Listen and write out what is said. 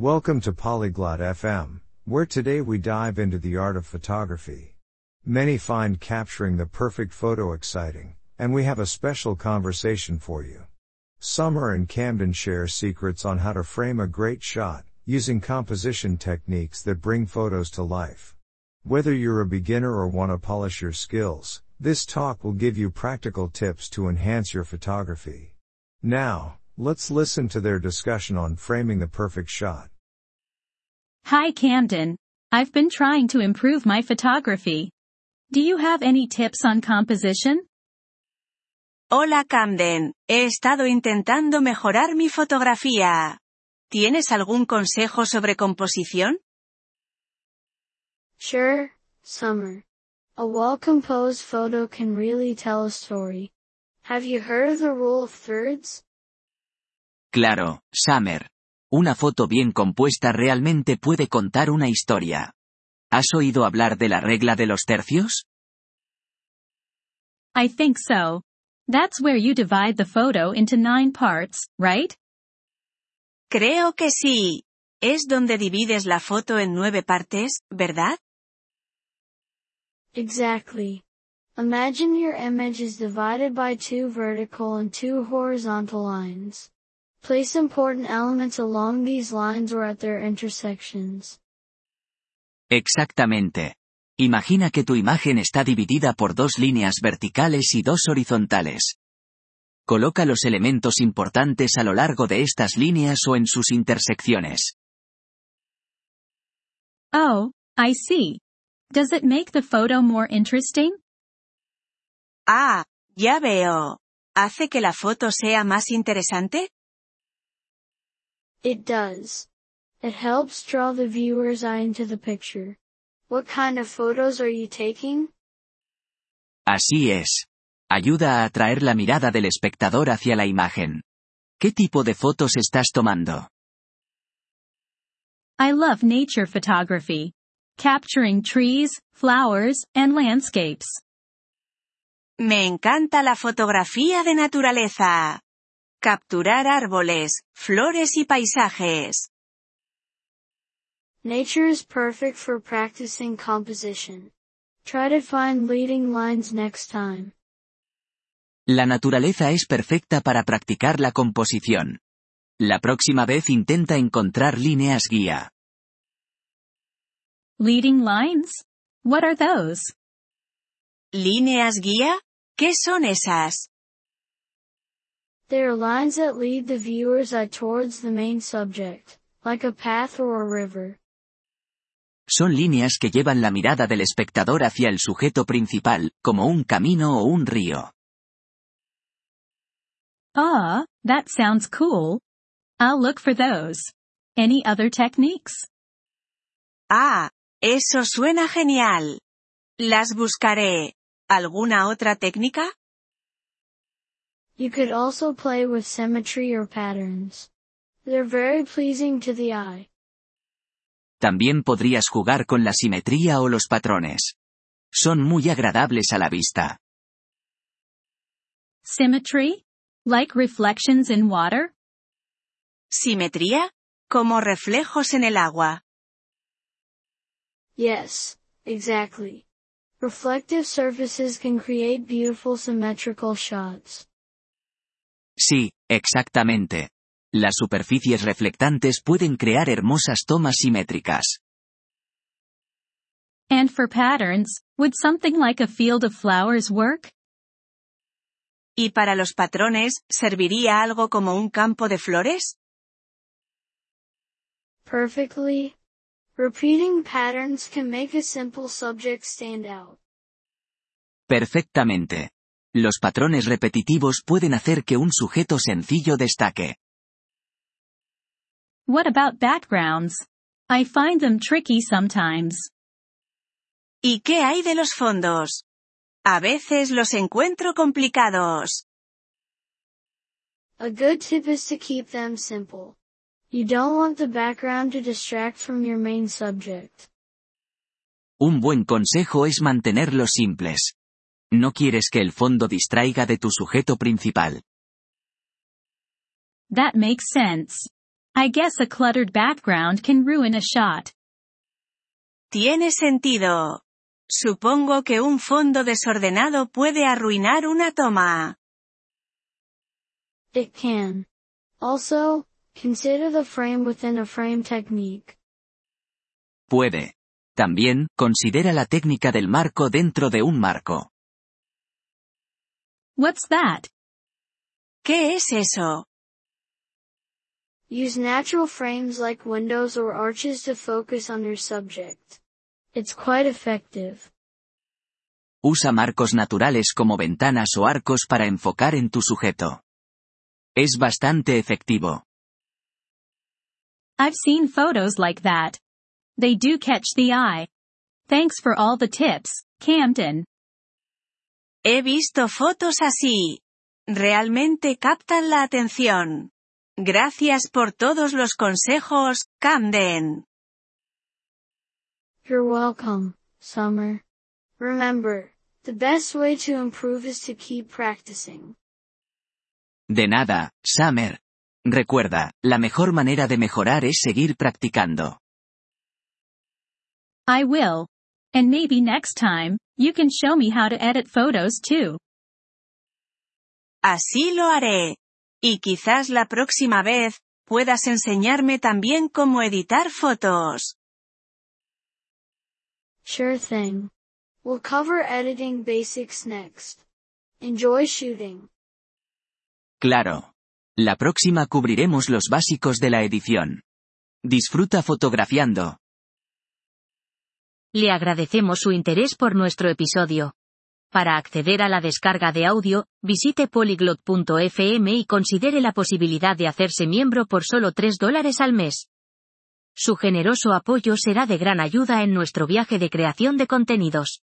Welcome to Polyglot FM, where today we dive into the art of photography. Many find capturing the perfect photo exciting, and we have a special conversation for you. Summer and Camden share secrets on how to frame a great shot, using composition techniques that bring photos to life. Whether you're a beginner or want to polish your skills, this talk will give you practical tips to enhance your photography. Now, let's listen to their discussion on framing the perfect shot. Hi Camden. I've been trying to improve my photography. Do you have any tips on composition? Hola Camden, he estado intentando mejorar mi fotografía. ¿Tienes algún consejo sobre composición? Sure, Summer. A well-composed photo can really tell a story. Have you heard of the rule of thirds? Claro, Summer. Una foto bien compuesta realmente puede contar una historia. ¿Has oído hablar de la regla de los tercios? I think so. That's where you divide the photo into nine parts, right? Creo que sí. Es donde divides la foto en nueve partes, ¿verdad? Exactly. Imagine your image is divided by two vertical and two horizontal lines. Place important elements along these lines or at their intersections. Exactamente. Imagina que tu imagen está dividida por dos líneas verticales y dos horizontales. Coloca los elementos importantes a lo largo de estas líneas o en sus intersecciones. Oh, I see. Does it make the photo more interesting? Ah, ya veo. ¿Hace que la foto sea más interesante? It does. It helps draw the viewer's eye into the picture. What kind of photos are you taking? Así es. Ayuda a atraer la mirada del espectador hacia la imagen. ¿Qué tipo de fotos estás tomando? I love nature photography. Capturing trees, flowers, and landscapes. Me encanta la fotografía de naturaleza. Capturar árboles, flores y paisajes. Nature is perfect for practicing composition. Try to find leading lines next time. La naturaleza es perfecta para practicar la composición. La próxima vez intenta encontrar líneas guía. Leading lines? What are those? ¿Líneas guía? ¿Qué son esas? They are lines that lead the viewer's eye towards the main subject, like a path or a river. Son líneas que llevan la mirada del espectador hacia el sujeto principal, como un camino o un río. Ah, that sounds cool. I'll look for those. Any other techniques? Ah, eso suena genial. Las buscaré. ¿Alguna otra técnica? You could also play with symmetry or patterns. They're very pleasing to the eye. También podrías jugar con la simetría o los patrones. Son muy agradables a la vista. Symmetry? Like reflections in water? ¿Simetría? Como reflejos en el agua. Yes, exactly. Reflective surfaces can create beautiful symmetrical shots. Sí, exactamente. Las superficies reflectantes pueden crear hermosas tomas simétricas. And for patterns, would something like a field of flowers work? ¿Y para los patrones, serviría algo como un campo de flores? Perfectly. Repeating patterns can make a simple subject stand out. Perfectamente. Los patrones repetitivos pueden hacer que un sujeto sencillo destaque. What about backgrounds? I find them tricky sometimes. ¿Y qué hay de los fondos? A veces los encuentro complicados. A good tip is to keep them simple. You don't want the background to distract from your main subject. Un buen consejo es mantenerlos simples. No quieres que el fondo distraiga de tu sujeto principal. That makes sense. I guess a cluttered background can ruin a shot. Tiene sentido. Supongo que un fondo desordenado puede arruinar una toma. It can. Also, consider the frame within a frame technique. Puede. También, considera la técnica del marco dentro de un marco. What's that? ¿Qué es eso? Use natural frames like windows or arches to focus on your subject. It's quite effective. Usa marcos naturales como ventanas o arcos para enfocar en tu sujeto. Es bastante efectivo. I've seen photos like that. They do catch the eye. Thanks for all the tips, Camden. He visto fotos así. Realmente captan la atención. Gracias por todos los consejos, Camden. You're welcome, Summer. Remember, the best way to improve is to keep practicing. De nada, Summer. Recuerda, la mejor manera de mejorar es seguir practicando. I will. And maybe next time, you can show me how to edit photos too. Así lo haré. Y quizás la próxima vez, puedas enseñarme también cómo editar fotos. Sure thing. We'll cover editing basics next. Enjoy shooting. Claro. La próxima cubriremos los básicos de la edición. Disfruta fotografiando. Le agradecemos su interés por nuestro episodio. Para acceder a la descarga de audio, visite polyglot.fm y considere la posibilidad de hacerse miembro por solo 3 dólares al mes. Su generoso apoyo será de gran ayuda en nuestro viaje de creación de contenidos.